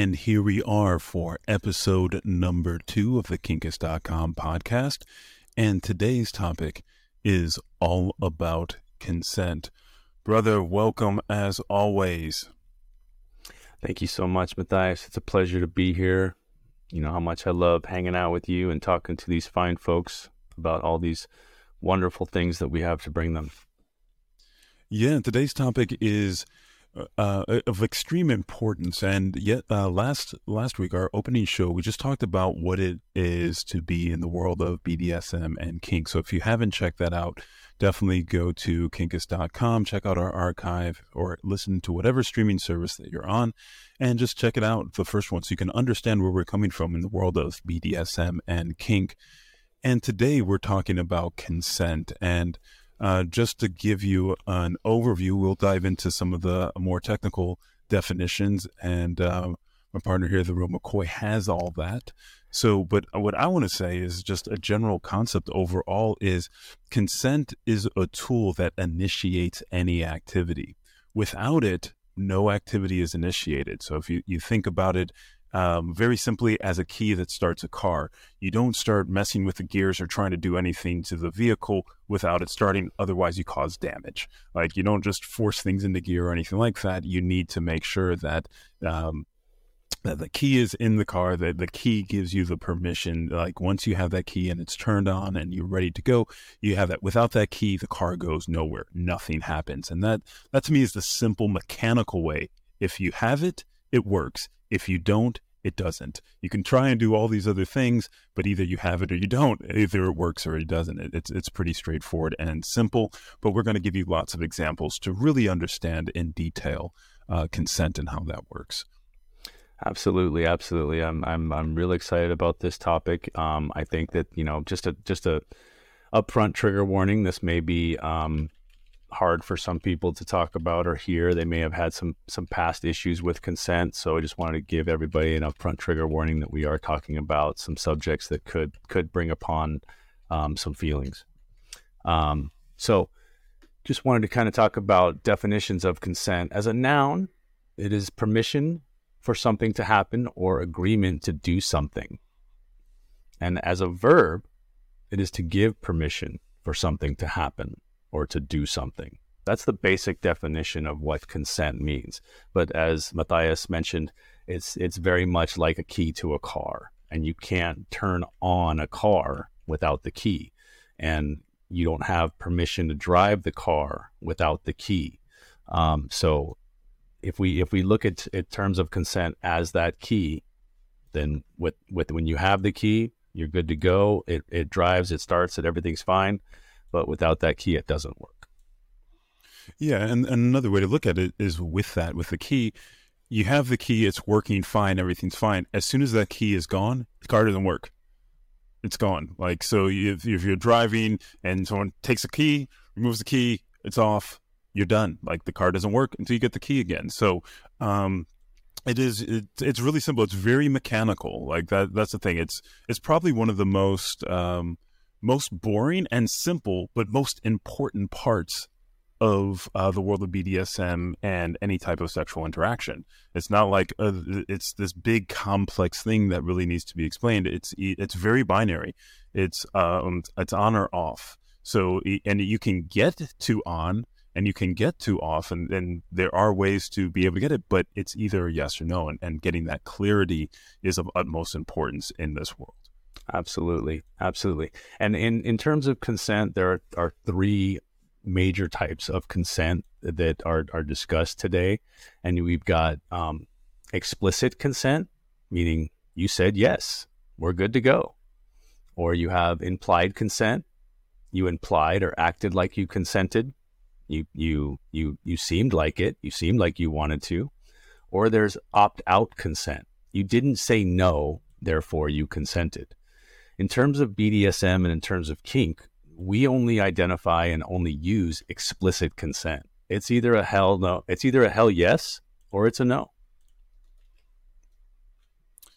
And here we are for episode number two of the Kinkist.com podcast. And today's topic is all about consent. Brother, welcome as always. Thank you so much, Matthias. It's a pleasure to be here. You know how much I love hanging out with you and talking to these fine folks about all these wonderful things that we have to bring them. Yeah, today's topic is uh, of extreme importance. And yet, uh, last last week, our opening show, we just talked about what it is to be in the world of BDSM and kink. So if you haven't checked that out, definitely go to kinkist.com, check out our archive, or listen to whatever streaming service that you're on, and just check it out, the first one, so you can understand where we're coming from in the world of BDSM and kink. And today we're talking about consent and uh, just to give you an overview, we'll dive into some of the more technical definitions. And uh, my partner here, the real McCoy, has all that. So, but what I want to say is just a general concept overall is consent is a tool that initiates any activity. Without it, no activity is initiated. So if you, you think about it um, very simply as a key that starts a car. You don't start messing with the gears or trying to do anything to the vehicle without it starting. Otherwise, you cause damage. Like you don't just force things into gear or anything like that. You need to make sure that. Um, that the key is in the car that the key gives you the permission like once you have that key and it's turned on and you're ready to go you have that without that key the car goes nowhere nothing happens and that that to me is the simple mechanical way if you have it it works if you don't, it doesn't. You can try and do all these other things, but either you have it or you don't. Either it works or it doesn't. It's it's pretty straightforward and simple. But we're going to give you lots of examples to really understand in detail uh, consent and how that works. Absolutely, absolutely. I'm I'm I'm really excited about this topic. Um, I think that you know just a just a upfront trigger warning. This may be um, hard for some people to talk about or hear. They may have had some some past issues with consent, so I just wanted to give everybody an upfront trigger warning that we are talking about some subjects that could could bring upon um, some feelings. Um, so, just wanted to kind of talk about definitions of consent as a noun. It is permission for something to happen or agreement to do something. And as a verb, it is to give permission for something to happen or to do something. That's the basic definition of what consent means. But as Matthias mentioned, it's it's very much like a key to a car, and you can't turn on a car without the key, and you don't have permission to drive the car without the key. Um, so, if we if we look at in terms of consent as that key, then with with when you have the key, you're good to go. It it drives, it starts, it everything's fine but without that key, it doesn't work. Yeah, and, and another way to look at it is with that, with the key, you have the key, it's working fine, everything's fine. As soon as that key is gone, the car doesn't work. It's gone. Like, so if, if you're driving and someone takes a key, removes the key, it's off, you're done. Like, the car doesn't work until you get the key again. So, um, it is it, it's really simple it's very mechanical like that that's the thing it's it's probably one of the most um most boring and simple, but most important parts of uh, the world of BDSM and any type of sexual interaction. It's not like a, uh, it's this big complex thing that really needs to be explained. It's it's very binary. It's um it's on or off. So and you can get to on and you can get to off and, and there are ways to be able to get it, but it's either yes or no. And, and getting that clarity is of utmost importance in this world. Absolutely, absolutely. And in in terms of consent, there are, are three major types of consent that are are discussed today, and we've got um, explicit consent, meaning you said yes, we're good to go, or you have implied consent, you implied or acted like you consented, you you you you seemed like it, you seemed like you wanted to, or there's opt out consent. You didn't say no, therefore you consented. In terms of BDSM and in terms of kink, we only identify and only use explicit consent. It's either a hell no, it's either a hell yes or it's a no.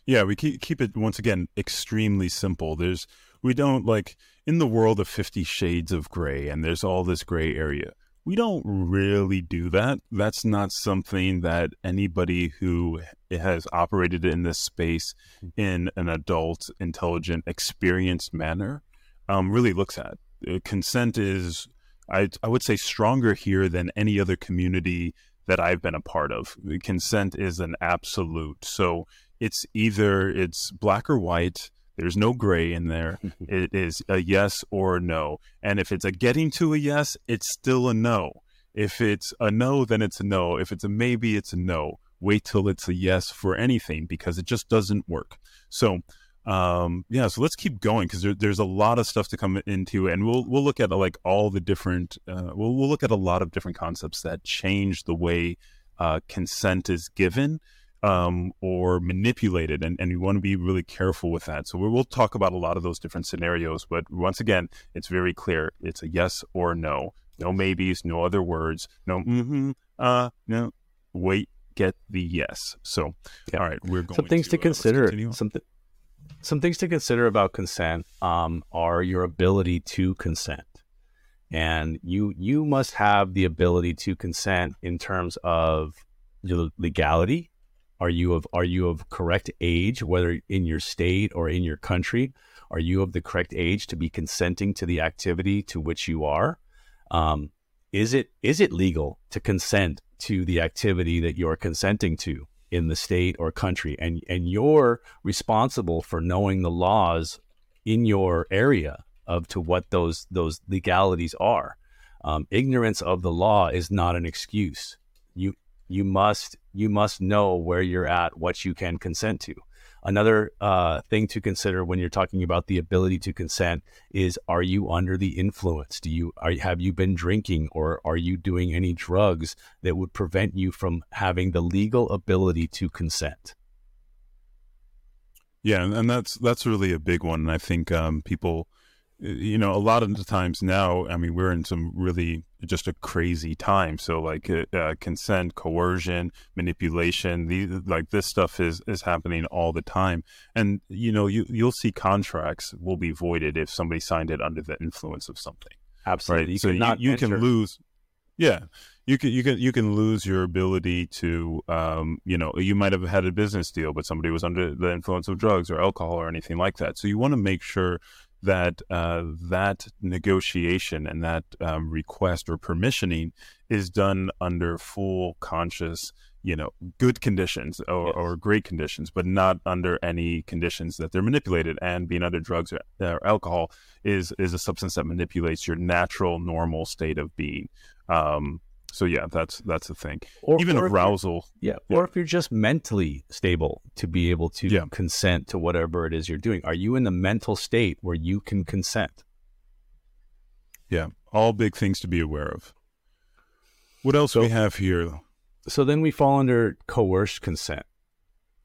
Yeah, we keep keep it once again extremely simple. There's we don't like in the world of 50 shades of gray and there's all this gray area. We don't really do that. That's not something that anybody who has operated in this space in an adult, intelligent, experienced manner um, really looks at. Uh, consent is, I, I would say, stronger here than any other community that I've been a part of. Consent is an absolute. So it's either it's black or white. There's no gray in there. it is a yes or a no. And if it's a getting to a yes, it's still a no. If it's a no, then it's a no. If it's a maybe, it's a no. Wait till it's a yes for anything because it just doesn't work. So, um, yeah, so let's keep going because there, there's a lot of stuff to come into, and we'll we'll look at like all the different uh, we'll we'll look at a lot of different concepts that change the way uh, consent is given um, or manipulated. And, and you want to be really careful with that. So we will talk about a lot of those different scenarios. But once again, it's very clear it's a yes or no. No maybes, no other words, no mm-hmm, uh, no, wait, get the yes. So, yeah. all right, we're going some things to, to uh, consider. Some, th- some things to consider about consent um, are your ability to consent and you you must have the ability to consent in terms of your legality are you of are you of correct age, whether in your state or in your country? Are you of the correct age to be consenting to the activity to which you are? Um, is it is it legal to consent to the activity that you're consenting to in the state or country? And and you're responsible for knowing the laws in your area of to what those those legalities are. Um, ignorance of the law is not an excuse. You you must you must know where you're at, what you can consent to. Another uh, thing to consider when you're talking about the ability to consent is: Are you under the influence? Do you are, have you been drinking, or are you doing any drugs that would prevent you from having the legal ability to consent? Yeah, and that's that's really a big one. And I think um, people you know, a lot of the times now, I mean, we're in some really just a crazy time. So like uh, uh, consent, coercion, manipulation, these like this stuff is is happening all the time. And you know, you you'll see contracts will be voided if somebody signed it under the influence of something. Absolutely. Right. You so you, you can lose. Yeah, you can you can you can lose your ability to um, you know you might have had a business deal, but somebody was under the influence of drugs or alcohol or anything like that. So you want to make sure that uh, that negotiation and that um, request or permissioning is done under full conscious you know good conditions or, yes. or, great conditions but not under any conditions that they're manipulated and being under drugs or, or, alcohol is is a substance that manipulates your natural normal state of being um, so yeah, that's that's the thing. Or, Even or arousal. Yeah, yeah, or if you're just mentally stable to be able to yeah. consent to whatever it is you're doing. Are you in the mental state where you can consent? Yeah, all big things to be aware of. What else so, we have here? So then we fall under coerced consent.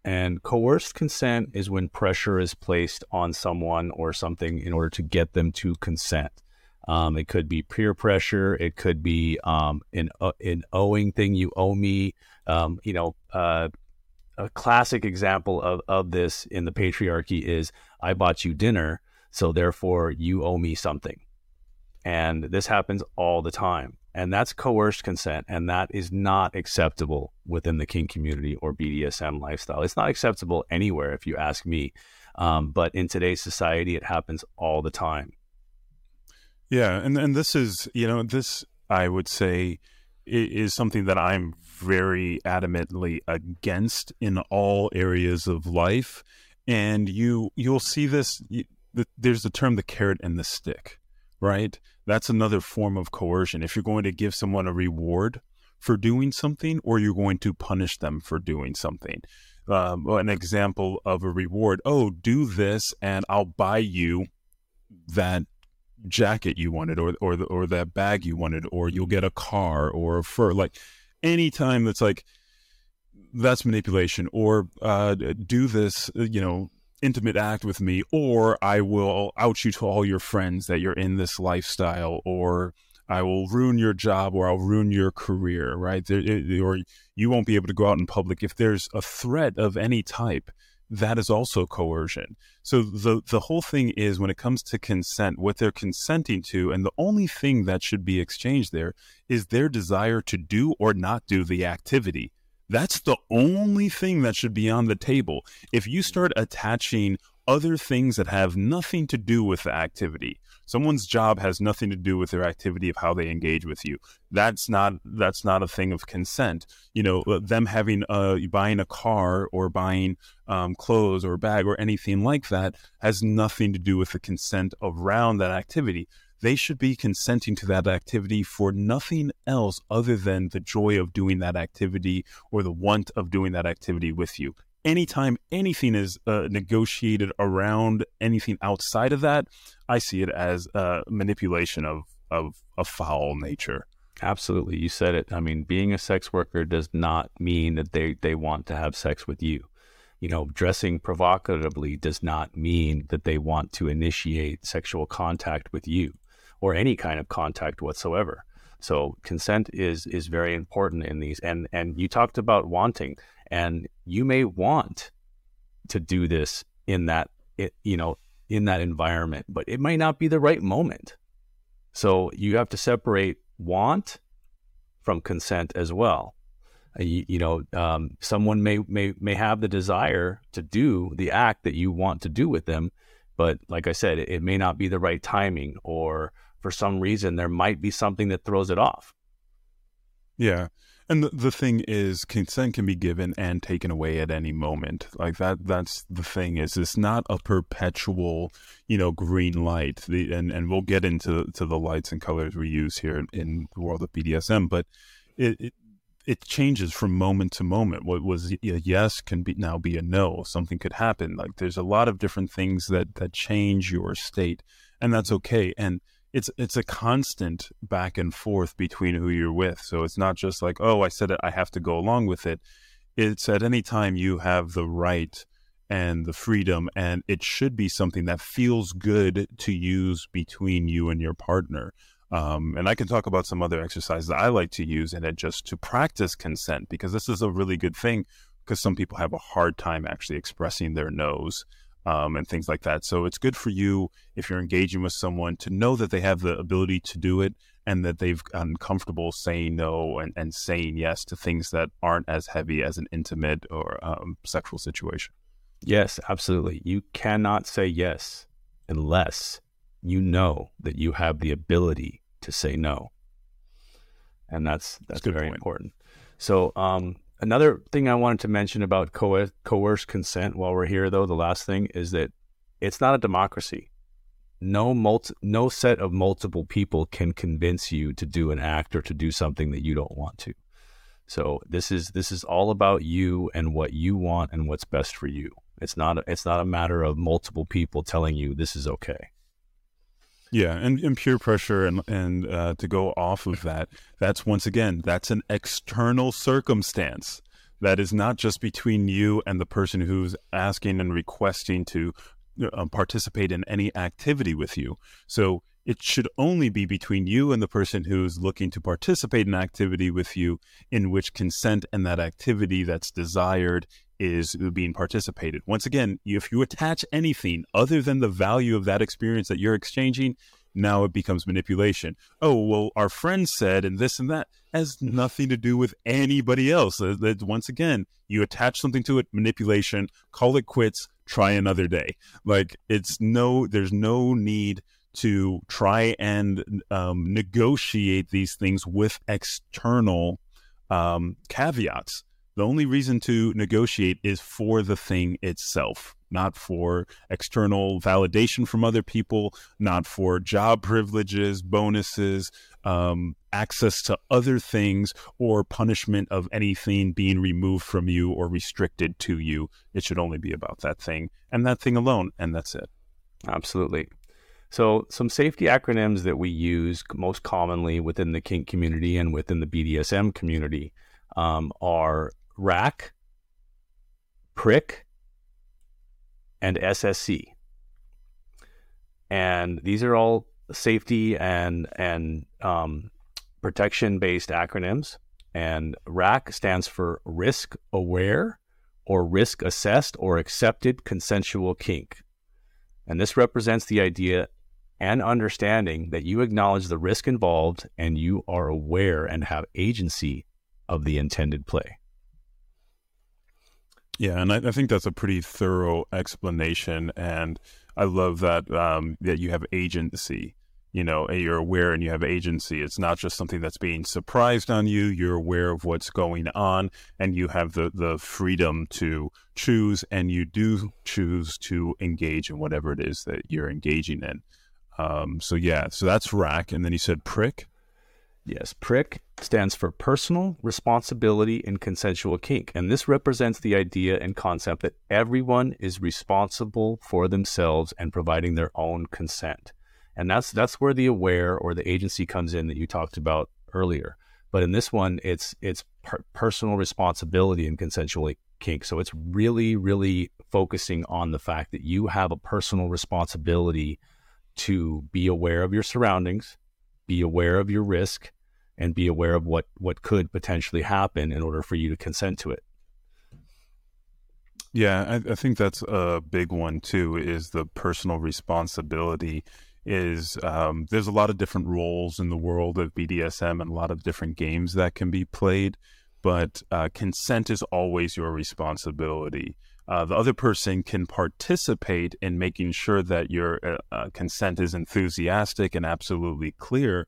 And coerced consent is when pressure is placed on someone or something in order to get them to consent. Um, it could be peer pressure. It could be um, an uh, an owing thing. You owe me. Um, you know, uh, a classic example of of this in the patriarchy is I bought you dinner, so therefore you owe me something, and this happens all the time. And that's coerced consent, and that is not acceptable within the kink community or BDSM lifestyle. It's not acceptable anywhere, if you ask me. Um, but in today's society, it happens all the time. Yeah, and and this is you know this I would say is something that I'm very adamantly against in all areas of life, and you you'll see this. there's the term the carrot and the stick, right? That's another form of coercion. If you're going to give someone a reward for doing something, or you're going to punish them for doing something. Um, an example of a reward: oh, do this, and I'll buy you that jacket you wanted or or or that bag you wanted or you'll get a car or a fur like anytime that's like that's manipulation or uh, do this uh, you know intimate act with me or i will out you to all your friends that you're in this lifestyle or i will ruin your job or i'll ruin your career right? There, or you won't be able to go out in public. If there's a threat of any type that is also coercion. So the the whole thing is when it comes to consent, what they're consenting to, and the only thing that should be exchanged there is their desire to do or not do the activity. That's the only thing that should be on the table. If you start attaching other things that have nothing to do with the activity, someone's job has nothing to do with their activity of how they engage with you. That's not that's not a thing of consent. You know, uh, them having uh buying a car or buying um, clothes or a bag or anything like that has nothing to do with the consent around that activity they should be consenting to that activity for nothing else other than the joy of doing that activity or the want of doing that activity with you. Anytime anything is uh, negotiated around anything outside of that, I see it as uh, manipulation of, of a foul nature. Absolutely. You said it. I mean, being a sex worker does not mean that they, they want to have sex with you. You know, dressing provocatively does not mean that they want to initiate sexual contact with you or any kind of contact whatsoever. So consent is is very important in these. And and you talked about wanting, and you may want to do this in that you know in that environment, but it might not be the right moment. So you have to separate want from consent as well. Uh, you, you, know, um, someone may may may have the desire to do the act that you want to do with them, but like I said, it, it may not be the right timing or for some reason there might be something that throws it off. Yeah. And the, the thing is consent can be given and taken away at any moment. Like that that's the thing is it's not a perpetual, you know, green light. The, and and we'll get into to the lights and colors we use here in, in the world of BDSM, but it, it it changes from moment to moment. What was a yes can be now be a no. Something could happen. Like there's a lot of different things that that change your state, and that's mm-hmm. okay. And it's it's a constant back and forth between who you're with. So it's not just like, oh, I said it, I have to go along with it. It's at any time you have the right and the freedom, and it should be something that feels good to use between you and your partner. Um, and I can talk about some other exercises that I like to use and it just to practice consent because this is a really good thing because some people have a hard time actually expressing their no's um, and things like that. So it's good for you if you're engaging with someone to know that they have the ability to do it and that they've gotten comfortable saying no and, and saying yes to things that aren't as heavy as an intimate or um, sexual situation. Yes, absolutely. You cannot say yes unless you know that you have the ability to say no. And that's that's, that's very point. important. So um, Another thing I wanted to mention about co- coerced consent while we're here, though, the last thing is that it's not a democracy. No multi- no set of multiple people can convince you to do an act or to do something that you don't want to. So this is this is all about you and what you want and what's best for you. It's not a, it's not a matter of multiple people telling you this is okay. Yeah, and, and peer pressure and and uh, to go off of that, that's once again that's an external circumstance that is not just between you and the person who's asking and requesting to uh, participate in any activity with you. So it should only be between you and the person who's looking to participate in activity with you, in which consent and that activity that's desired is being participated. Once again, if you attach anything other than the value of that experience that you're exchanging, now it becomes manipulation. Oh, well, our friend said, and this and that has nothing to do with anybody else. That once again, you attach something to it, manipulation, call it quits, try another day. Like it's no, there's no need to try and um, negotiate these things with external um, caveats the only reason to negotiate is for the thing itself, not for external validation from other people, not for job privileges, bonuses, um, access to other things, or punishment of anything being removed from you or restricted to you. It should only be about that thing and that thing alone, and that's it. Absolutely. So, some safety acronyms that we use most commonly within the kink community and within the BDSM community um, are RACK, Prick, and SSC. And these are all safety and and um, protection based acronyms. And RACK stands for Risk Aware or risk assessed or accepted consensual kink. And this represents the idea and understanding that you acknowledge the risk involved and you are aware and have agency of the intended play. Yeah, and I, I think that's a pretty thorough explanation, and I love that um, that you have agency. You know, you're aware and you have agency. It's not just something that's being surprised on you. You're aware of what's going on, and you have the the freedom to choose, and you do choose to engage in whatever it is that you're engaging in. Um, so yeah, so that's rack, and then he said prick. Yes, prick stands for personal responsibility in consensual kink, and this represents the idea and concept that everyone is responsible for themselves and providing their own consent. And that's that's where the aware or the agency comes in that you talked about earlier. But in this one, it's it's per- personal responsibility in consensual kink. So it's really, really focusing on the fact that you have a personal responsibility to be aware of your surroundings, be aware of your risk, and be aware of what what could potentially happen in order for you to consent to it. Yeah, I, I think that's a big one too. Is the personal responsibility is um, there's a lot of different roles in the world of BDSM and a lot of different games that can be played, but uh, consent is always your responsibility. Uh, the other person can participate in making sure that your uh, uh, consent is enthusiastic and absolutely clear,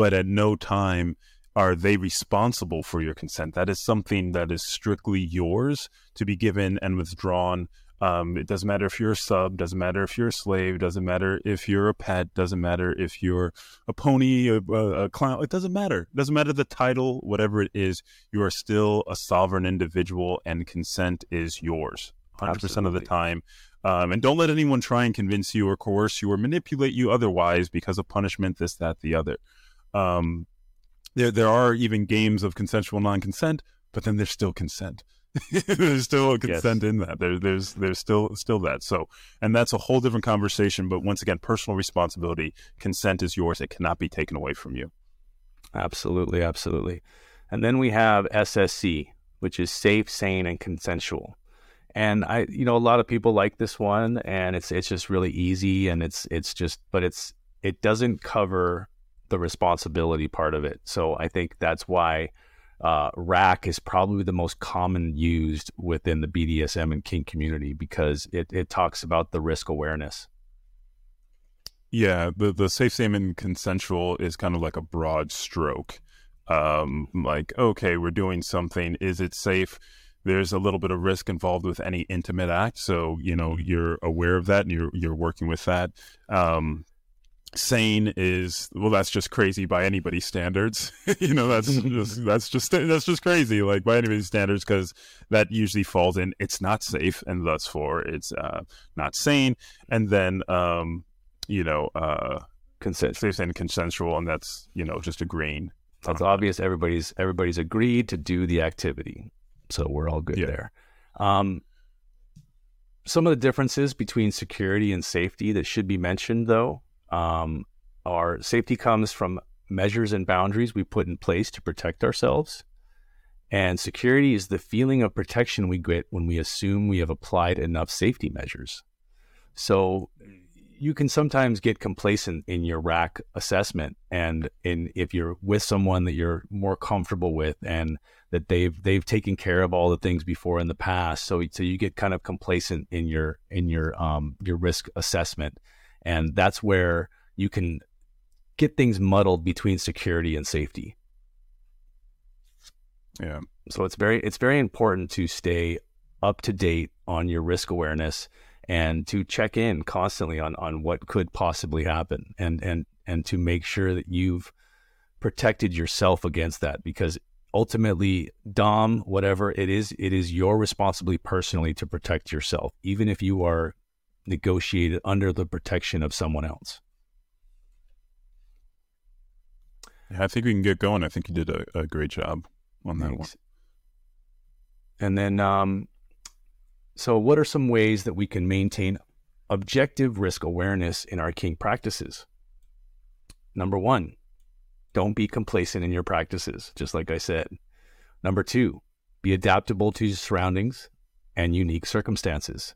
but at no time are they responsible for your consent. That is something that is strictly yours to be given and withdrawn. Um, it doesn't matter if you're a sub, doesn't matter if you're a slave, doesn't matter if you're a pet, doesn't matter if you're a pony, a, a, a clown. It doesn't matter. It doesn't matter the title, whatever it is. You are still a sovereign individual, and consent is yours. 100% of the time. Um, and don't let anyone try and convince you or coerce you or manipulate you otherwise because of punishment, this, that, the other. Um, there, there are even games of consensual non-consent, but then there's still consent. there's still a consent yes. in that. There, there's, there's still, still that. So, and that's a whole different conversation. But once again, personal responsibility, consent is yours. It cannot be taken away from you. Absolutely, absolutely. And then we have SSC, which is safe, sane, and consensual and I, you know, a lot of people like this one, and it's it's just really easy, and it's it's just, but it's it doesn't cover the responsibility part of it. So I think that's why uh, rack is probably the most common used within the BDSM and kink community because it it talks about the risk awareness. Yeah, the the safe, sane, and consensual is kind of like a broad stroke. Um, like, okay, we're doing something. Is it safe? there's a little bit of risk involved with any intimate act. So, you know, you're aware of that and you're, you're working with that. Um, sane is, well, that's just crazy by anybody's standards. you know, that's just, that's just, that's just crazy, like by anybody's standards, because that usually falls in, it's not safe and thus for it's, uh, not sane. And then, um, you know, uh, consent, safe and consensual. And that's, you know, just agreeing. So it's obvious everybody's everybody's agreed to do the activity. So we're all good yeah. there. Um, some of the differences between security and safety that should be mentioned, though, um, are safety comes from measures and boundaries we put in place to protect ourselves. And security is the feeling of protection we get when we assume we have applied enough safety measures. So you can sometimes get complacent in your rack assessment and in if you're with someone that you're more comfortable with and that they've they've taken care of all the things before in the past so so you get kind of complacent in your in your um your risk assessment and that's where you can get things muddled between security and safety. Yeah. So it's very it's very important to stay up to date on your risk awareness and to check in constantly on on what could possibly happen and and and to make sure that you've protected yourself against that because ultimately dom whatever it is it is your responsibility personally to protect yourself even if you are negotiated under the protection of someone else yeah, i think we can get going i think you did a, a great job on that Thanks. one and then um, so, what are some ways that we can maintain objective risk awareness in our kink practices? Number one, don't be complacent in your practices, just like I said. Number two, be adaptable to your surroundings. and unique circumstances.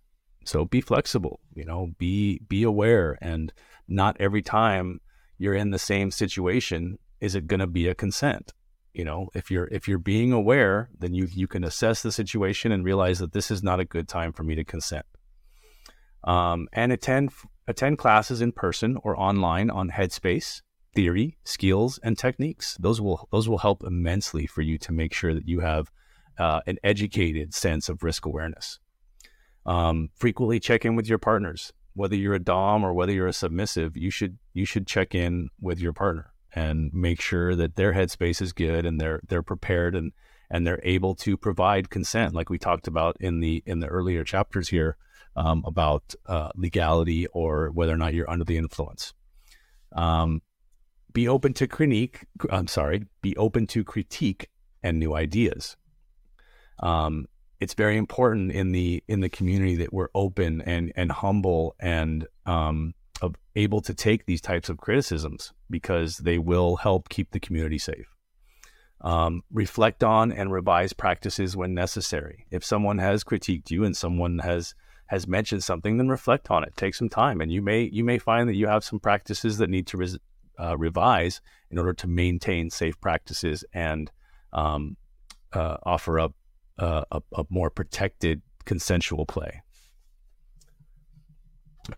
So be flexible, you know, be be aware and not every time you're in the same situation is it going to be a consent. You know, if you're if you're being aware, then you you can assess the situation and realize that this is not a good time for me to consent. Um, and attend attend classes in person or online on Headspace, theory, skills, and techniques. Those will those will help immensely for you to make sure that you have uh, an educated sense of risk awareness. Um, frequently check in with your partners, whether you're a dom or whether you're a submissive. You should you should check in with your partner and make sure that their headspace is good and they're they're prepared and and they're able to provide consent, like we talked about in the in the earlier chapters here um, about uh, legality or whether or not you're under the influence. Um, be open to critique. I'm sorry. Be open to critique and new ideas. Um, it's very important in the in the community that we're open and and humble and um, able to take these types of criticisms because they will help keep the community safe. Um, reflect on and revise practices when necessary. If someone has critiqued you and someone has has mentioned something, then reflect on it. Take some time, and you may you may find that you have some practices that need to res- uh, revise in order to maintain safe practices and um, uh, offer up uh, a, a, more protected consensual play.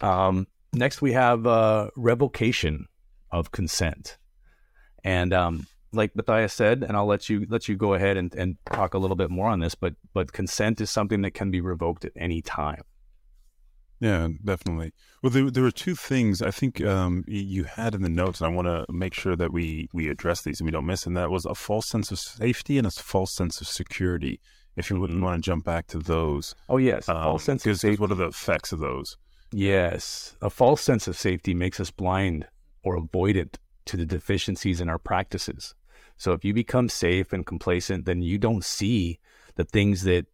Um, next, we have uh, revocation of consent, and um, like Matthias said, and I'll let you let you go ahead and, and talk a little bit more on this. But but consent is something that can be revoked at any time. Yeah, definitely. Well, there, there were two things I think um, you had in the notes, and I want to make sure that we we address these and we don't miss. And that was a false sense of safety and a false sense of security if you wouldn't want to jump back to those. Oh yes, um, false sense of safety. What are the effects of those? Yes, a false sense of safety makes us blind or avoidant to the deficiencies in our practices. So if you become safe and complacent, then you don't see the things that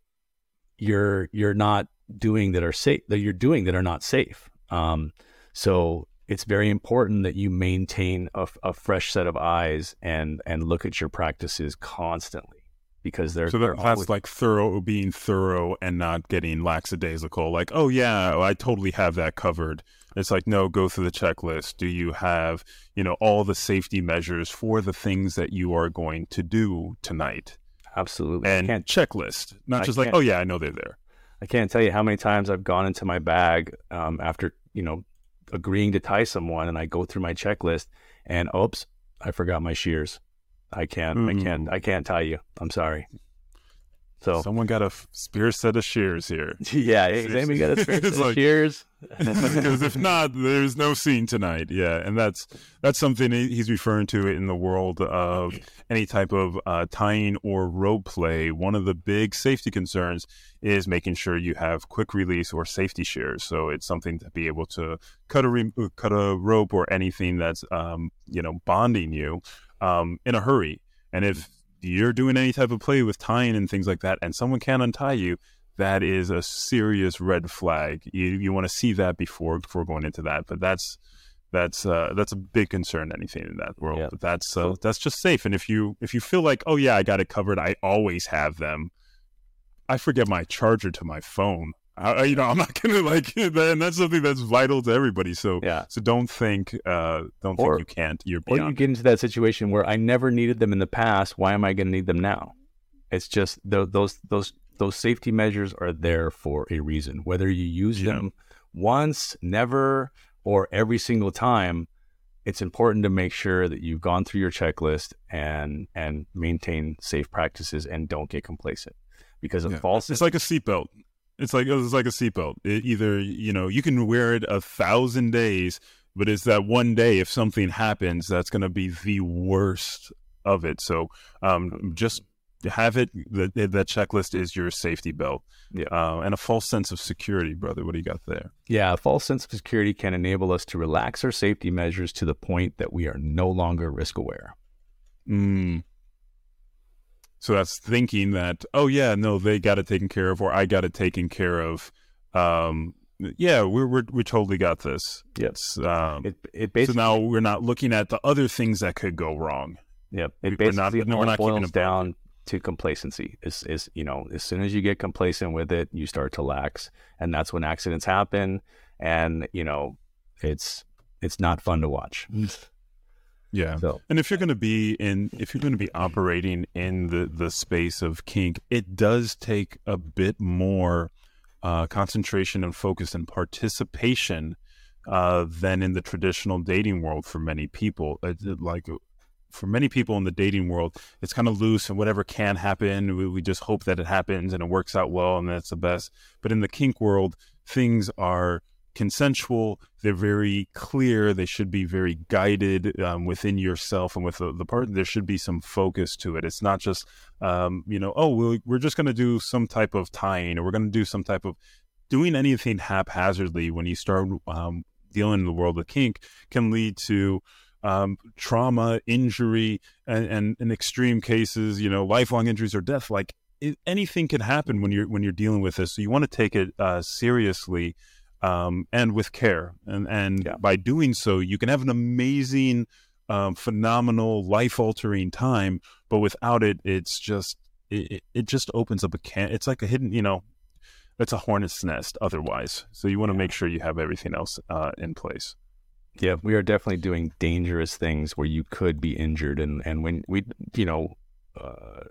you're you're not doing that are safe that you're doing that are not safe. Um, so it's very important that you maintain a, a, fresh set of eyes and and look at your practices constantly because they're so that, that's always... like thorough being thorough and not getting lackadaisical like oh yeah i totally have that covered. It's like no go through the checklist. Do you have you know all the safety measures for the things that you are going to do tonight? Absolutely. And checklist not I just like oh yeah i know they're there. I can't tell you how many times i've gone into my bag um, after you know agreeing to tie someone and i go through my checklist and oops i forgot my shears I can't. Mm. I can't. I can't tell you. I'm sorry. So someone got a spare set of shears here. Yeah, Amy got a spare set like, of shears. because if not, there's no scene tonight. Yeah, and that's that's something he's referring to in the world of any type of uh, tying or rope play. One of the big safety concerns is making sure you have quick release or safety shears. So it's something to be able to cut a re- cut a rope or anything that's um, you know bonding you um, in a hurry. And if you're doing any type of play with tying and things like that, and someone can't untie you, that is a serious red flag. You you want to see that before before going into that. But that's that's uh, that's a big concern. Anything in that world, yeah. but that's uh, that's just safe. And if you if you feel like oh yeah I got it covered, I always have them. I forget my charger to my phone. I, you know, I'm not gonna like, and that's something that's vital to everybody. So, yeah. So don't think, uh, don't or, think you can't. You're beyond. or you get into that situation where I never needed them in the past. Why am I going to need them now? It's just those those those safety measures are there for a reason. Whether you use yeah. them once, never, or every single time, it's important to make sure that you've gone through your checklist and and maintain safe practices and don't get complacent because of yeah. false. It's like a seatbelt. It's like it's like a seatbelt. It either you know you can wear it a thousand days, but it's that one day if something happens that's going to be the worst of it. So um, just have it. That that checklist is your safety belt. Yeah, uh, and a false sense of security, brother. What do you got there? Yeah, a false sense of security can enable us to relax our safety measures to the point that we are no longer risk aware. Mm. So that's thinking that, oh yeah, no, they got it taken care of, or I got it taken care of. Um, yeah, we're, we're we totally got this. Yes. Um, it, it basically, so now we're not looking at the other things that could go wrong. Yep. It basically not, no, all boils down to complacency. Is is you know, as soon as you get complacent with it, you start to lax, and that's when accidents happen. And you know, it's it's not fun to watch. Yeah. So. And if you're going to be in, if you're going to be operating in the, the space of kink, it does take a bit more uh, concentration and focus and participation uh, than in the traditional dating world for many people. It, it, like for many people in the dating world, it's kind of loose and whatever can happen, we, we just hope that it happens and it works out well and that's the best. But in the kink world, things are consensual. They're very clear. They should be very guided um, within yourself and with the, the, partner. There should be some focus to it. It's not just, um, you know, oh, we're, we're just going to do some type of tying or we're going to do some type of doing anything haphazardly when you start um, dealing in the world of kink can lead to um, trauma, injury, and, and in extreme cases, you know, lifelong injuries or death. Like anything can happen when you're when you're dealing with this. So you want to take it uh, seriously um, and with care. And and yeah. by doing so, you can have an amazing, um, phenomenal, life altering time. But without it, it's just it, it just opens up a can. It's like a hidden, you know, it's a hornet's nest otherwise. So you want to yeah. make sure you have everything else uh, in place. Yeah, we are definitely doing dangerous things where you could be injured, and and when we, you know, uh,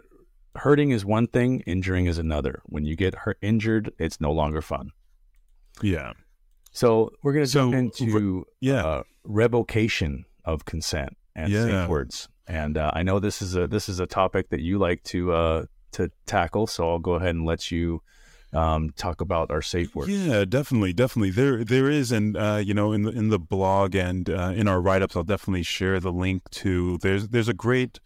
hurting is one thing, injuring is another. When you get hurt, injured, it's no longer fun. Yeah. So we're going to so, jump into yeah uh, revocation of consent and yeah. safe words. And uh, I know this is a this is a topic that you like to uh, to tackle. So I'll go ahead and let you um, talk about our safe words. Yeah, definitely, definitely. There there is, and uh, you know, in the in the blog and uh, in our write ups, I'll definitely share the link to. There's there's a great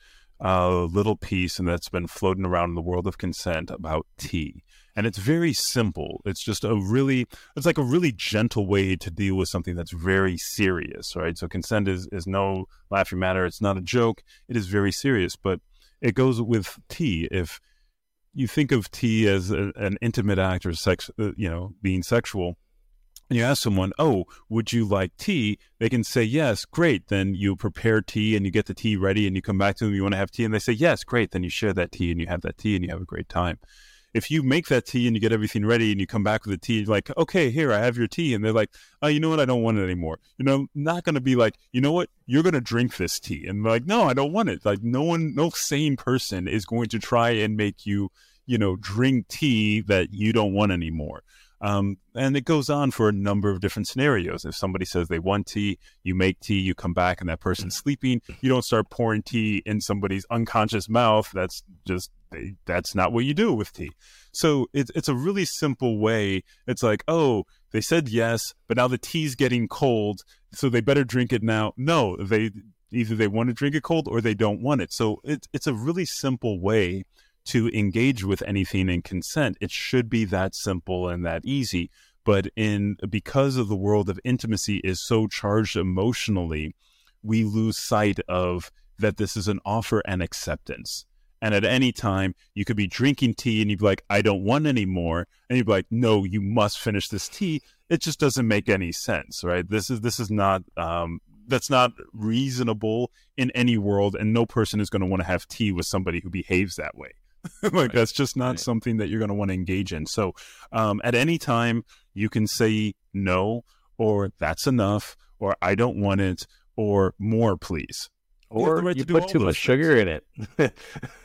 uh, little piece, and that's been floating around in the world of consent about tea and it's very simple. It's just a really, it's like a really gentle way to deal with something that's very serious, right? So consent is is no laughing matter. It's not a joke. It is very serious, but it goes with tea. If you think of tea as a, an intimate act or sex, uh, you know, being sexual, and you ask someone, "Oh, would you like tea?" They can say yes. Great. Then you prepare tea and you get the tea ready, and you come back to them. You want to have tea, and they say yes. Great. Then you share that tea and you have that tea and you have a great time if you make that tea and you get everything ready and you come back with the tea, like, okay, here, I have your tea. And they're like, oh, you know what? I don't want it anymore. You know, not going to be like, you know what? You're going to drink this tea. And like, no, I don't want it. Like, no one, no sane person is going to try and make you, you know, drink tea that you don't want anymore. Um, and it goes on for a number of different scenarios. If somebody says they want tea, you make tea, you come back and that person's sleeping, you don't start pouring tea in somebody's unconscious mouth. That's just that's not what you do with tea. So it's it's a really simple way. It's like, oh, they said yes, but now the tea's getting cold, so they better drink it now. No, they either they want to drink it cold or they don't want it. So it's it's a really simple way to engage with anything in consent. It should be that simple and that easy. But in because of the world of intimacy is so charged emotionally, we lose sight of that this is an offer and acceptance. And at any time, you could be drinking tea and you'd be like, I don't want any more. And you'd be like, no, you must finish this tea. It just doesn't make any sense, right? This is, this is not, um, that's not reasonable in any world. And no person is going to want to have tea with somebody who behaves that way. like right. that's just not right. something that you're going to want to engage in. So, um, at any time, you can say no, or that's enough, or I don't want it, or more, please or you, right you put too much things. sugar in it.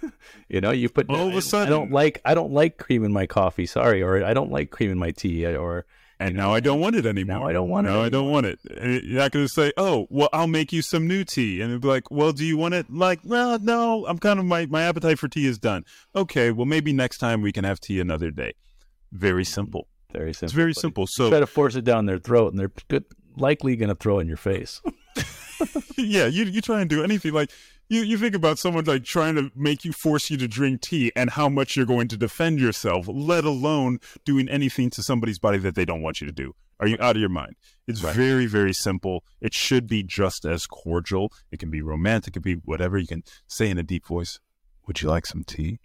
you know, you put all of a sudden. I don't like I don't like cream in my coffee. Sorry, or I don't like cream in my tea, or and now I don't want it anymore. Now I don't want it. No, I don't want it. And you're not going to say, "Oh, well, I'll make you some new tea," and it'd be like, "Well, do you want it?" Like, well, no, I'm kind of my my appetite for tea is done. Okay, well, maybe next time we can have tea another day. Very simple. Very simple. It's very simple. So you try to force it down their throat, and they're good, likely going to throw it in your face. yeah, you you try and do anything like you you think about someone like trying to make you force you to drink tea and how much you're going to defend yourself, let alone doing anything to somebody's body that they don't want you to do. Are you out of your mind? It's right. very very simple. It should be just as cordial. It can be romantic. It can be whatever. You can say in a deep voice, "Would you like some tea?"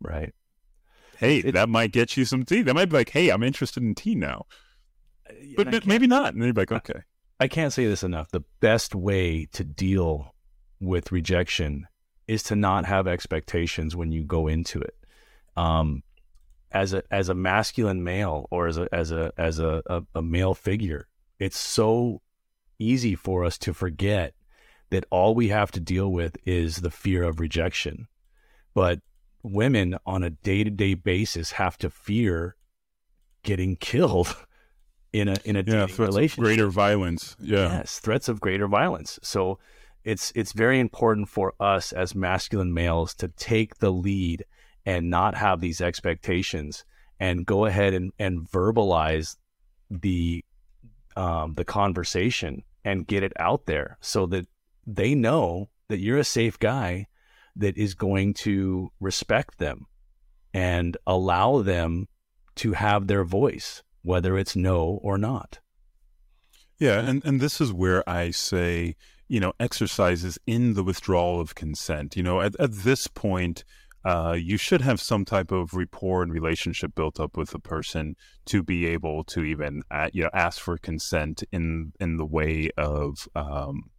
Right. Hey, it, that might get you some tea. That might be like, "Hey, I'm interested in tea now." Uh, but maybe not. And then you're like, okay. I can't say this enough. The best way to deal with rejection is to not have expectations when you go into it. Um, as a as a masculine male or as a as a as a, a, a male figure, it's so easy for us to forget that all we have to deal with is the fear of rejection. But women on a day to day basis have to fear getting killed in a in a yeah, relationship. greater violence. Yeah. Yes, threats of greater violence. So it's it's very important for us as masculine males to take the lead and not have these expectations and go ahead and, and verbalize the um, the conversation and get it out there so that they know that you're a safe guy that is going to respect them and allow them to have their voice, whether it's no or not. Yeah, and, and this is where I say, you know, exercises in the withdrawal of consent. You know, at, at this point, uh, you should have some type of rapport and relationship built up with the person to be able to even uh, you know ask for consent in in the way of um,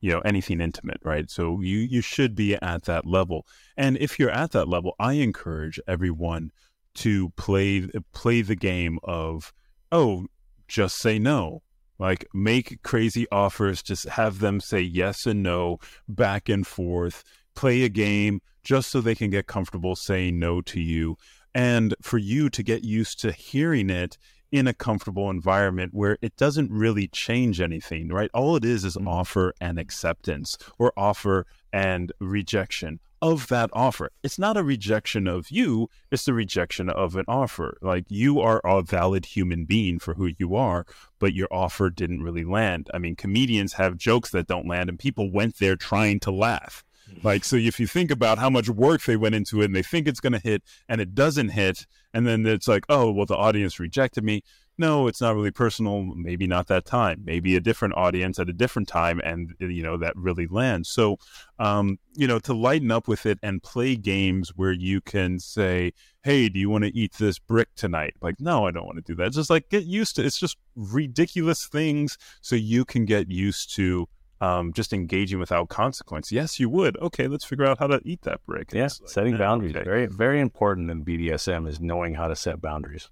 you know anything intimate right? So you you should be at that level. And if you're at that level i encourage everyone to play play the game of oh just say no like make crazy offers just have them say yes and no back and forth play a game just so they can get comfortable saying no to you and for you to get used to hearing it in a comfortable environment where it doesn't really change anything, right? All it is is mm-hmm. offer and acceptance or offer and rejection of that offer. It's not a rejection of you, it's the rejection of an offer. Like you are a valid human being for who you are, but your offer didn't really land. I mean, comedians have jokes that don't land and people went there trying to laugh. Mm-hmm. Like, so if you think about how much work they went into it and they think it's going to hit and it doesn't hit, and then it's like, oh, well, the audience rejected me. No, it's not really personal. Maybe not that time. Maybe a different audience at a different time, and you know that really lands. So, um, you know, to lighten up with it and play games where you can say, "Hey, do you want to eat this brick tonight?" Like, no, I don't want to do that. Just like get used to. It's just ridiculous things, so you can get used to um, just engaging without consequence. Yes, you would. Okay, let's figure out how to eat that brick. Yeah, like, setting boundaries. Okay. Very, very important in BDSM is knowing how to set boundaries.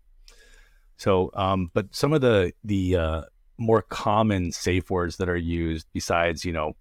So, um, but some of the the uh, more common safe words that are used, besides you know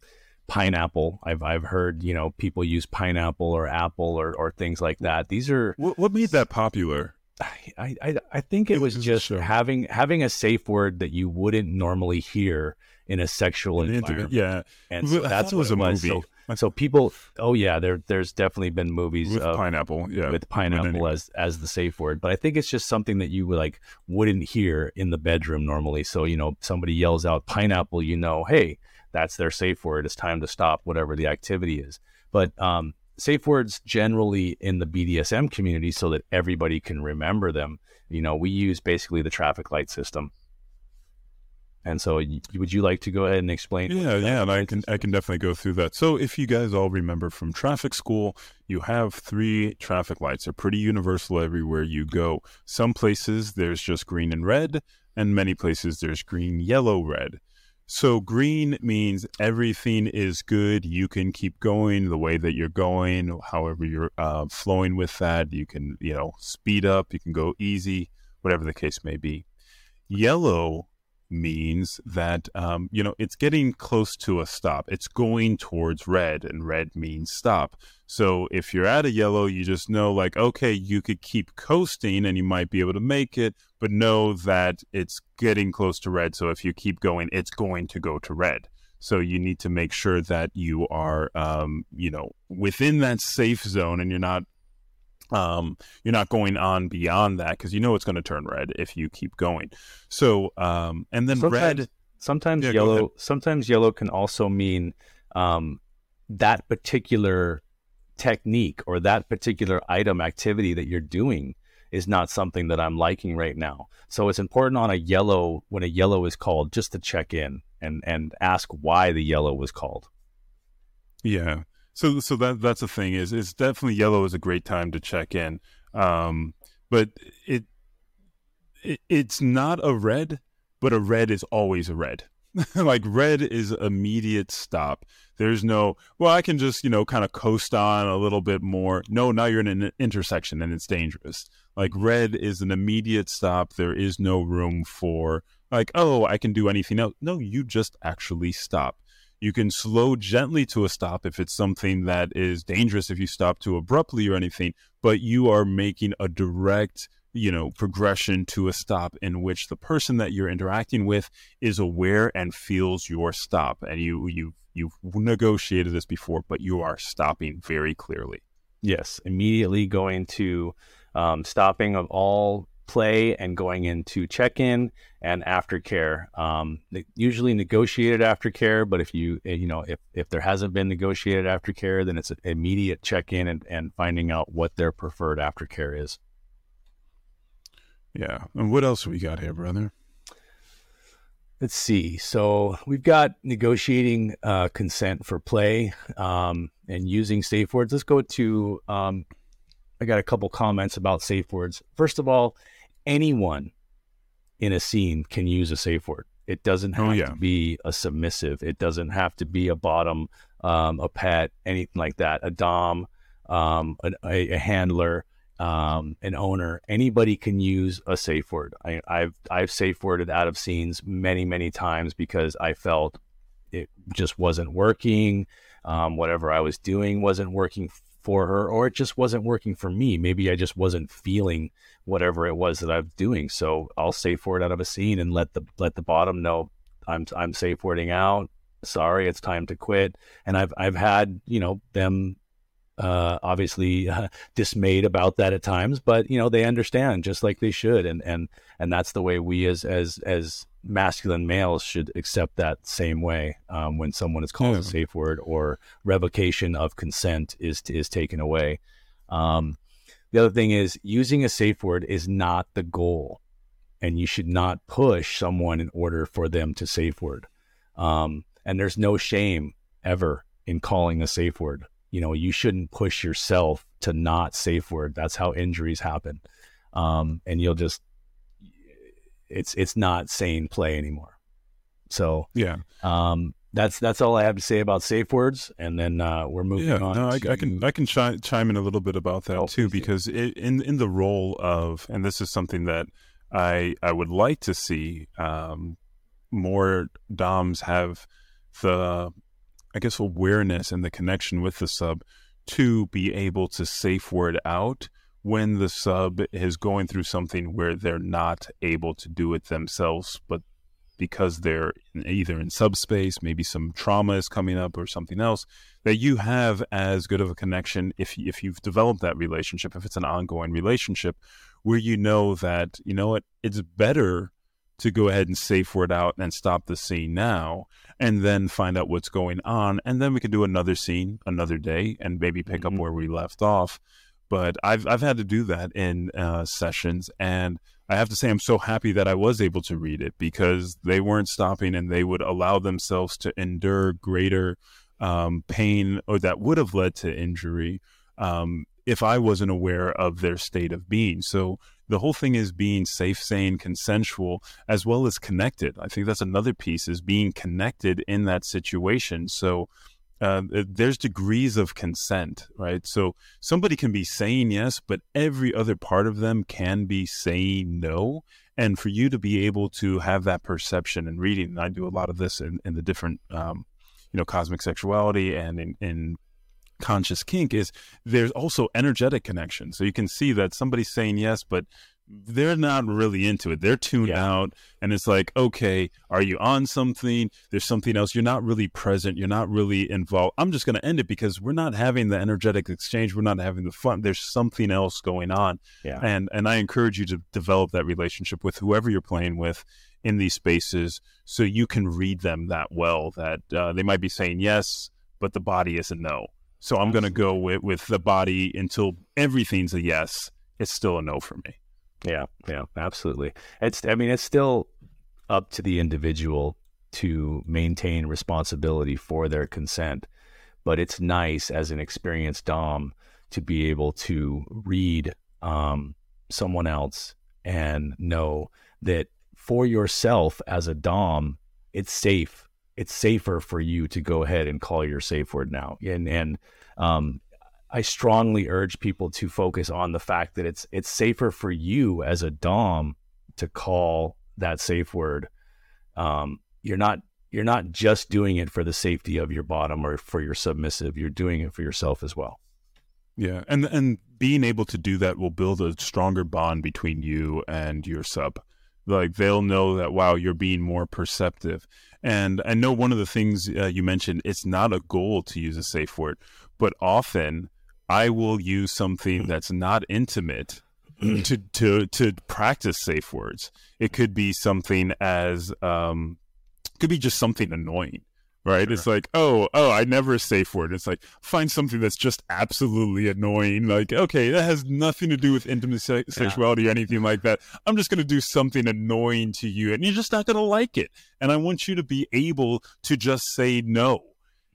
pineapple, I've I've heard you know people use pineapple or apple or or things like that. These are what, what made that popular. I, I I think it, was, just having having a safe word that you wouldn't normally hear in a sexual An environment. Yeah, and so that's what was a was. movie. So, so, people, oh yeah, there there's definitely been movies with of, pineapple, yeah, with pineapple as as the safe word. But I think it's just something that you would like wouldn't hear in the bedroom normally. So you know, somebody yells out pineapple, you know, hey, that's their safe word. It's time to stop whatever the activity is. But um, safe words generally in the BDSM community, so that everybody can remember them. You know, we use basically the traffic light system. And so, would you like to go ahead and explain? Yeah, yeah, and I can I can definitely go through that. So, if you guys all remember from traffic school, you have three traffic lights. They're pretty universal everywhere you go. Some places there's just green and red, and many places there's green, yellow, red. So green means everything is good. You can keep going the way that you're going, however you're uh, flowing with that. You can, you know, speed up. You can go easy, whatever the case may be. Yellow means that um, you know it's getting close to a stop. It's going towards red and red means stop. So if you're at a yellow you just know like okay you could keep coasting and you might be able to make it but know that it's getting close to red. So if you keep going it's going to go to red. So you need to make sure that you are um, you know within that safe zone and you're not um, you're not going on beyond that because you know it's going to turn red if you keep going. So, um, and then sometimes, red. Sometimes yeah, yellow. Sometimes yellow can also mean um, that particular technique or that particular item activity that you're doing is not something that I'm liking right now. So it's important on a yellow when a yellow is called just to check in and and ask why the yellow was called. Yeah. So so that that's the thing is it's definitely yellow is a great time to check in. Um, but it, it it's not a red, but a red is always a red. like red is immediate stop. There's no, well, I can just, you know, kind of coast on a little bit more. No, now you're in an intersection and it's dangerous. Like red is an immediate stop. There is no room for, like, oh, I can do anything else. No, you just actually stop. You can slow gently to a stop if it's something that is dangerous if you stop too abruptly or anything, but you are making a direct you know progression to a stop in which the person that you're interacting with is aware and feels your stop. And you you you've negotiated this before but you are stopping very clearly. Yes immediately going to um, stopping of all play and going into check-in and aftercare um, usually negotiated aftercare but if you eh, you know if, if there hasn't been negotiated aftercare then it's an immediate check-in and, and finding out what their preferred aftercare is yeah. And what else we got here, brother? Let's see. So we've got negotiating uh, consent for play um, and using safe words. Let's go to. Um, I got a couple comments about safe words. First of all, anyone in a scene can use a safe word. It doesn't oh, have oh, yeah. to be a submissive. It doesn't have to be a bottom, um, a pet, anything like that. A dom, um, a, a handler um, an owner, anybody can use a safe word. I, have I've safe worded out of scenes many many times because I felt it just wasn't working. Um, whatever I was doing wasn't working for her, or it just wasn't working for me. Maybe I just wasn't feeling whatever it was that I was doing. So I'll safe it out of a scene and let the let the bottom know I'm I'm safe wording out. Sorry, it's time to quit. And I've I've had you know them uh, obviously uh, dismayed about that at times, but you know they understand just like they should, and and and that's the way we as as as masculine males should accept that same way um, when someone is called a safe word or revocation of consent is is taken away. Um, the other thing is using a safe word is not the goal, and you should not push someone in order for them to safe word. Um, and there's no shame ever in calling a safe word you know you shouldn't push yourself to not safe word that's how injuries happen um, and you'll just it's it's not sane play anymore so yeah um, that's that's all I have to say about safe words, and then uh, we're moving yeah, on. No, I, I, can I can chi- chime in a little bit about that oh, too, because it, in in the role of, and this is something that I I would like to see um, more DOMs have the I guess, awareness and the connection with the sub to be able to safe word out when the sub is going through something where they're not able to do it themselves, but because they're either in subspace, maybe some trauma is coming up or something else, that you have as good of a connection if if you've developed that relationship, if it's an ongoing relationship, where you know that you know what, it's better to go ahead and safe word out and stop the scene now and then find out what's going on and then we can do another scene another day and maybe pick mm-hmm. up where we left off but i've i've had to do that in uh, sessions and i have to say i'm so happy that i was able to read it because they weren't stopping and they would allow themselves to endure greater um, pain or that would have led to injury um, if i wasn't aware of their state of being so the whole thing is being safe, sane, consensual, as well as connected. I think that's another piece is being connected in that situation. So uh, there's degrees of consent, right? So somebody can be saying yes, but every other part of them can be saying no. And for you to be able to have that perception and reading, and I do a lot of this in, in the different, um, you know, cosmic sexuality and in, in conscious kink is there's also energetic connection. So you can see that somebody's saying yes, but they're not really into it. They're tuned yeah. out. And it's like, okay, are you on something? There's something else. You're not really present. You're not really involved. I'm just going to end it because we're not having the energetic exchange. We're not having the fun. There's something else going on. Yeah. And, and I encourage you to develop that relationship with whoever you're playing with in these spaces so you can read them that well that uh, they might be saying yes, but the body is a no. So I'm going to go with, with the body until everything's a yes. It's still a no for me. Yeah, yeah, absolutely. It's, I mean, it's still up to the individual to maintain responsibility for their consent, but it's nice as an experienced Dom to be able to read um, someone else and know that for yourself as a Dom, it's safe. It's safer for you to go ahead and call your safe word now. And and um, I strongly urge people to focus on the fact that it's it's safer for you as a dom to call that safe word. Um, you're not you're not just doing it for the safety of your bottom or for your submissive. You're doing it for yourself as well. Yeah, and and being able to do that will build a stronger bond between you and your sub. Like they'll know that wow, you're being more perceptive. And I know one of the things uh, you mentioned, it's not a goal to use a safe word, but often I will use something that's not intimate to to to practice safe words. It could be something as um, could be just something annoying, right? Sure. It's like, oh, oh, I never a safe word. It's like find something that's just absolutely annoying. Like, okay, that has nothing to do with intimate se- sexuality yeah. or anything like that. I'm just going to do something annoying to you, and you're just not going to like it. And I want you to be able to just say no.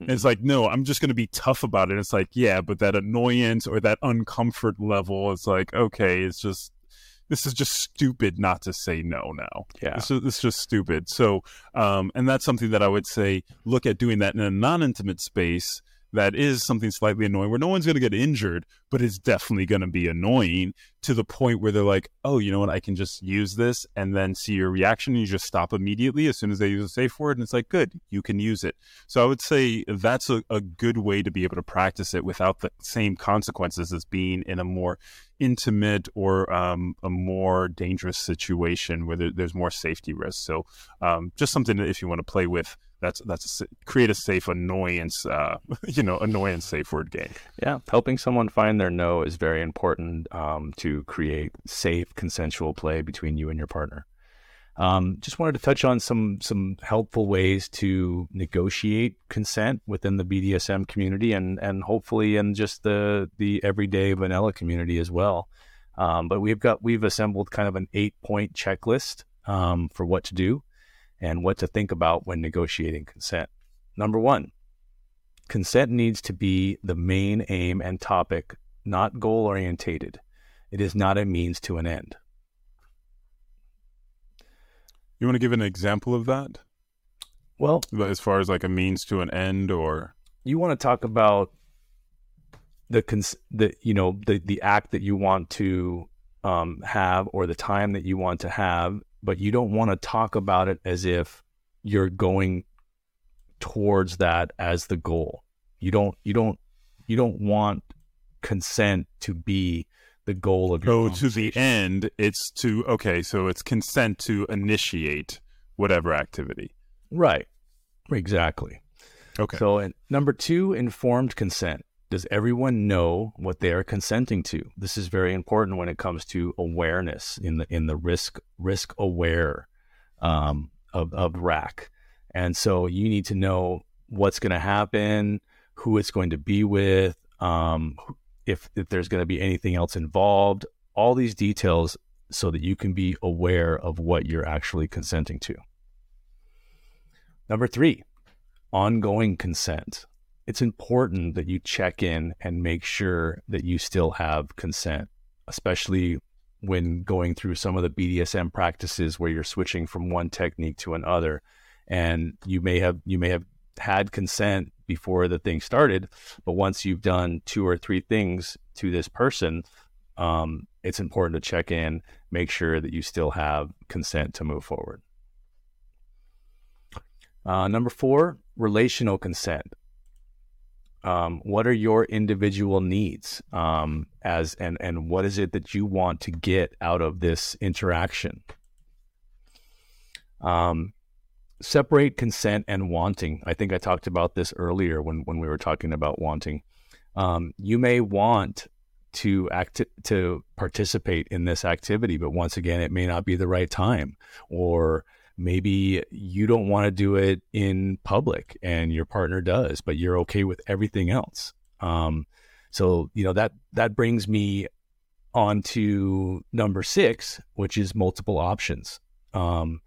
And it's like, no, I'm just going to be tough about it. It's like, yeah, but that annoyance or that uncomfort level, it's like, okay, it's just this is just stupid not to say no now. Yeah. This is, this is just stupid. So, um, and that's something that I would say look at doing that in a non intimate space that is something slightly annoying where no one's going to get injured, but it's definitely going to be annoying to the point where they're like, oh, you know what? I can just use this and then see your reaction. And you just stop immediately as soon as they use a safe word. And it's like, good, you can use it. So I would say that's a, a good way to be able to practice it without the same consequences as being in a more intimate or um, a more dangerous situation where there, there's more safety risk. So um, just something that if you want to play with that's that's a, create a safe annoyance uh, you know annoyance safe word game yeah helping someone find their no is very important um, to create safe consensual play between you and your partner um, just wanted to touch on some some helpful ways to negotiate consent within the BDSM community and and hopefully in just the the everyday vanilla community as well. Um, but we've got we've assembled kind of an eight point checklist um, for what to do and what to think about when negotiating consent. Number one, consent needs to be the main aim and topic, not goal orientated. It is not a means to an end. You want to give an example of that? Well, as far as like a means to an end, or you want to talk about the cons- the you know the the act that you want to um, have or the time that you want to have but you don't want to talk about it as if you're going towards that as the goal. You don't you don't you don't want consent to be the goal of your to the end it's to okay so it's consent to initiate whatever activity. Right. Exactly. Okay. So and number two informed consent. Does everyone know what they are consenting to? This is very important when it comes to awareness in the in the risk risk aware um, of of RACK, and so you need to know what's going to happen, who it's going to be with, um, if if there's going to be anything else involved, all these details, so that you can be aware of what you're actually consenting to. Number three, ongoing consent it's important that you check in and make sure that you still have consent, especially when going through some of the BDSM practices where you're switching from one technique to another and you may have you may have had consent before the thing started but once you've done two or three things to this person um, it's important to check in make sure that you still have consent to move forward. Uh, number four relational consent. Um, what are your individual needs um, as and and what is it that you want to get out of this interaction? Um, separate consent and wanting i think i talked about this earlier when when we were talking about wanting um, you may want to act to participate in this activity but once again it may not be the right time or maybe you don't want to do it in public and your partner does, but you're okay with everything else. Um, so, you know, that, that brings me on to number six, which is multiple options. Um,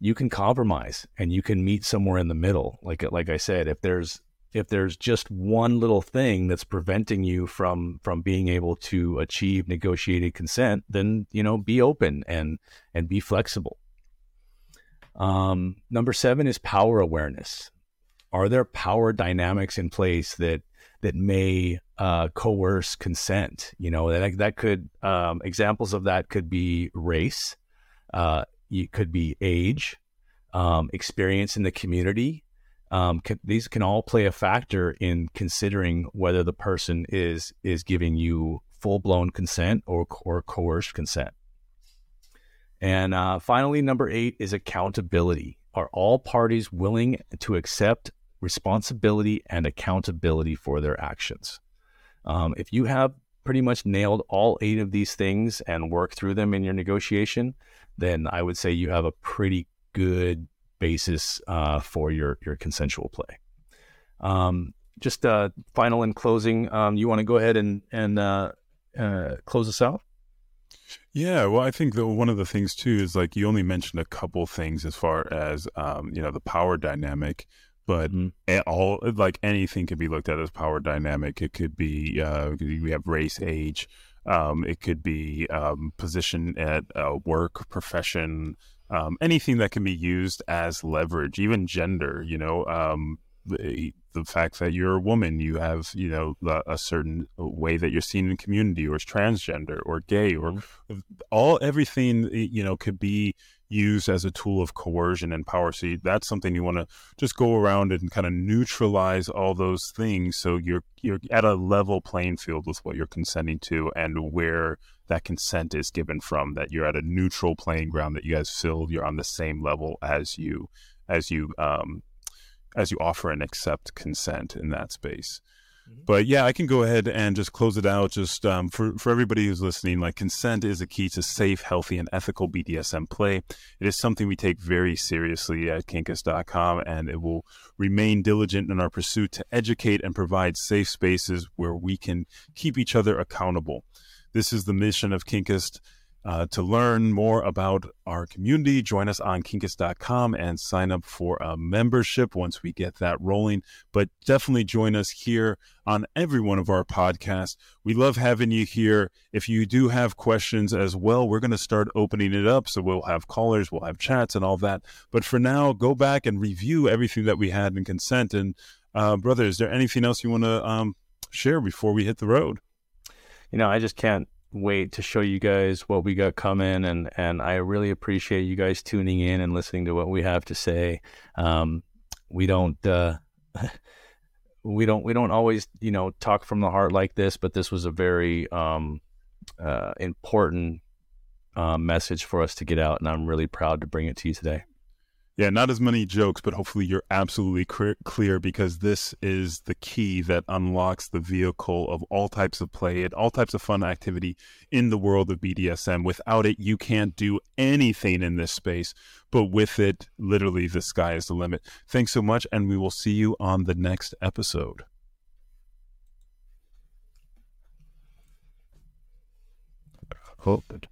you can compromise and you can meet somewhere in the middle. Like, like I said, if there's, if there's just one little thing that's preventing you from from being able to achieve negotiated consent then you know be open and and be flexible Um, number seven is power awareness. Are there power dynamics in place that that may uh, coerce consent? You know, that that could um, examples of that could be race, uh, it could be age, um, experience in the community. Um, these can all play a factor in considering whether the person is is giving you full blown consent or or coerced consent. And uh, finally, number eight is accountability. Are all parties willing to accept responsibility and accountability for their actions? Um, if you have pretty much nailed all eight of these things and work through them in your negotiation, then I would say you have a pretty good basis uh, for your your consensual play. Um, just uh, final and closing, um, you want to go ahead and and uh, uh, close us out? Yeah, well, I think that one of the things too is like you only mentioned a couple things as far as um, you know the power dynamic, but mm-hmm. all like anything can be looked at as power dynamic. It could be uh, we have race, age. Um, it could be um, position at uh, work, profession, um, anything that can be used as leverage, even gender. You know, um, the, the fact that you're a woman, you have, you know, a certain way that you're seen in community, or transgender, or gay, or mm-hmm. all everything, you know, could be used as a tool of coercion and power. So that's something you want to just go around and kind of neutralize all those things, so you're you're at a level playing field with what you're consenting to and where that consent is given from. That you're at a neutral playing ground. That you guys feel you're on the same level as you as you um, as you offer and accept consent in that space. Mm-hmm. But yeah, I can go ahead and just close it out. Just um, for for everybody who's listening, like consent is a key to safe, healthy, and ethical BDSM play. It is something we take very seriously at Kinkist.com, and it will remain diligent in our pursuit to educate and provide safe spaces where we can keep each other accountable. This is the mission of Kinkus uh, to learn more about our community, join us on kinkist.com and sign up for a membership once we get that rolling. But definitely join us here on every one of our podcasts. We love having you here. If you do have questions as well, we're going to start opening it up. So we'll have callers, we'll have chats and all that. But for now, go back and review everything that we had in consent. And, uh, brother, is there anything else you want to um, share before we hit the road? You know, I just can't wait to show you guys what we got coming and and I really appreciate you guys tuning in and listening to what we have to say. Um, we don't uh, we don't we don't always you know talk from the heart like this, but this was a very um, uh, important uh, message for us to get out, and I'm really proud to bring it to you today. Yeah, not as many jokes, but hopefully you're absolutely clear because this is the key that unlocks the vehicle of all types of play and all types of fun activity in the world of BDSM. Without it, you can't do anything in this space, but with it, literally, the sky is the limit. Thanks so much, and we will see you on the next episode. Hope.